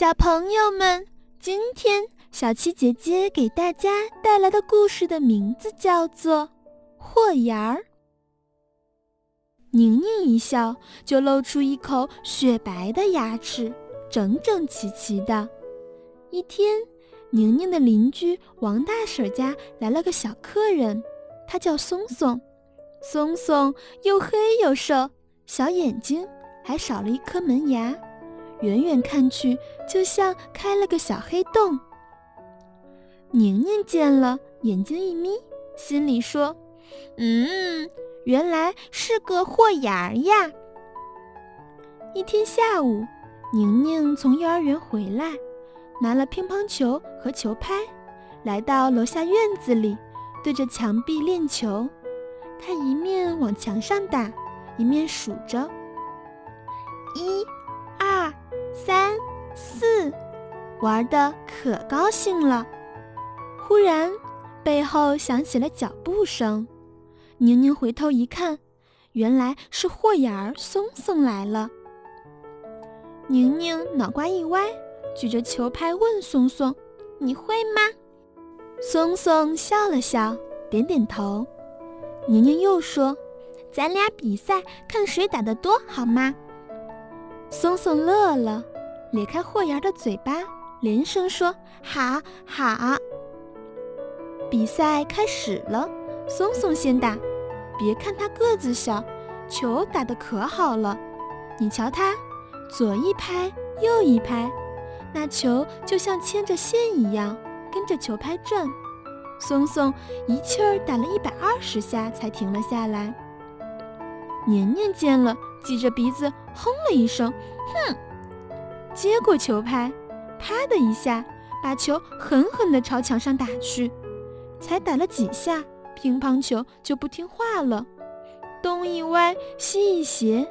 小朋友们，今天小七姐姐给大家带来的故事的名字叫做《霍眼儿》。宁宁一笑，就露出一口雪白的牙齿，整整齐齐的。一天，宁宁的邻居王大婶家来了个小客人，他叫松松。松松又黑又瘦，小眼睛还少了一颗门牙，远远看去就像开了个小黑洞。宁宁见了，眼睛一眯，心里说：“嗯。”原来是个豁眼儿呀！一天下午，宁宁从幼儿园回来，拿了乒乓球和球拍，来到楼下院子里，对着墙壁练球。她一面往墙上打，一面数着：一、四，玩的可高兴了。忽然，背后响起了脚步声。宁宁回头一看，原来是霍眼儿松松来了。宁宁脑瓜一歪，举着球拍问松松：“你会吗？”松松笑了笑，点点头。宁宁又说：“咱俩比赛，看谁打得多，好吗？”松松乐了，咧开豁牙的嘴巴，连声说：“好，好。”比赛开始了，松松先打。别看他个子小，球打得可好了。你瞧他，左一拍，右一拍，那球就像牵着线一样，跟着球拍转。松松一气儿打了一百二十下才停了下来。年年见了，挤着鼻子哼了一声，哼，接过球拍，啪的一下，把球狠狠地朝墙上打去。才打了几下。乒乓球就不听话了，东一歪西一斜，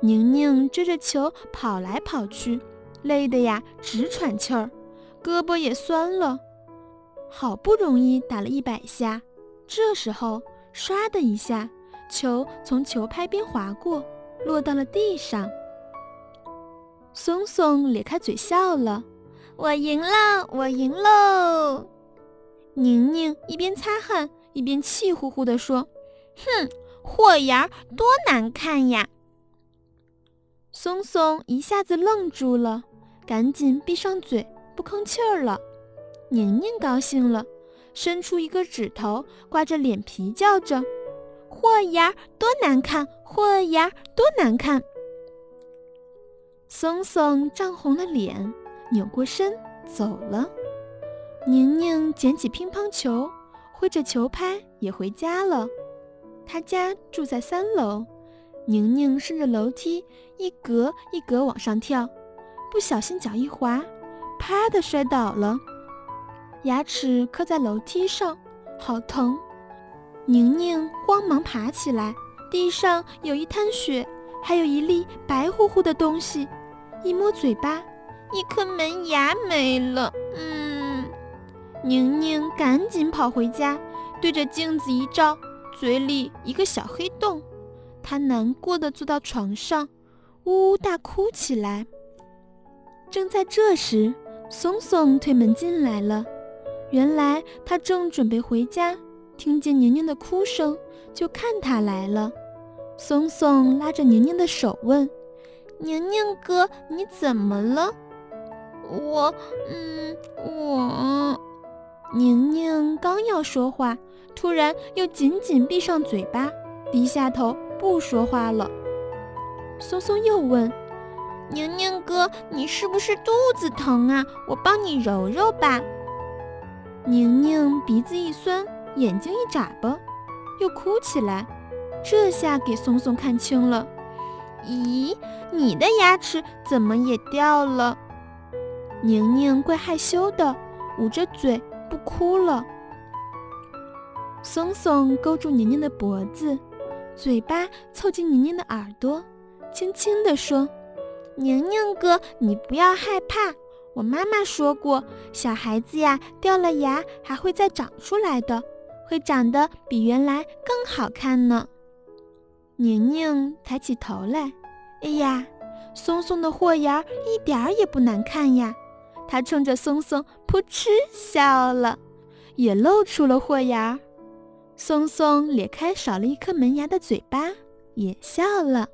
宁宁追着球跑来跑去，累得呀直喘气儿，胳膊也酸了。好不容易打了一百下，这时候唰的一下，球从球拍边划过，落到了地上。松松咧开嘴笑了：“我赢了，我赢喽！”宁宁一边擦汗。一边气呼呼地说：“哼，霍眼儿多难看呀！”松松一下子愣住了，赶紧闭上嘴，不吭气儿了。宁宁高兴了，伸出一个指头，挂着脸皮叫着：“霍眼儿多难看，霍眼儿多难看！”松松涨红了脸，扭过身走了。宁宁捡起乒乓球。挥着球拍也回家了。他家住在三楼。宁宁顺着楼梯一格一格往上跳，不小心脚一滑，啪的摔倒了，牙齿磕在楼梯上，好疼。宁宁慌忙爬起来，地上有一滩血，还有一粒白乎乎的东西。一摸嘴巴，一颗门牙没了。嗯。宁宁赶紧跑回家，对着镜子一照，嘴里一个小黑洞。她难过的坐到床上，呜呜大哭起来。正在这时，松松推门进来了。原来他正准备回家，听见宁宁的哭声，就看他来了。松松拉着宁宁的手问：“宁宁哥，你怎么了？”“我……嗯，我……”宁宁刚要说话，突然又紧紧闭上嘴巴，低下头不说话了。松松又问：“宁宁哥，你是不是肚子疼啊？我帮你揉揉吧。”宁宁鼻子一酸，眼睛一眨巴，又哭起来。这下给松松看清了。咦，你的牙齿怎么也掉了？宁宁怪害羞的，捂着嘴。不哭了。松松勾住宁宁的脖子，嘴巴凑近宁宁的耳朵，轻轻地说：“宁宁哥，你不要害怕。我妈妈说过，小孩子呀，掉了牙还会再长出来的，会长得比原来更好看呢。”宁宁抬起头来，哎呀，松松的豁牙一点儿也不难看呀，她冲着松松扑哧笑了，也露出了豁牙。松松咧开少了一颗门牙的嘴巴，也笑了。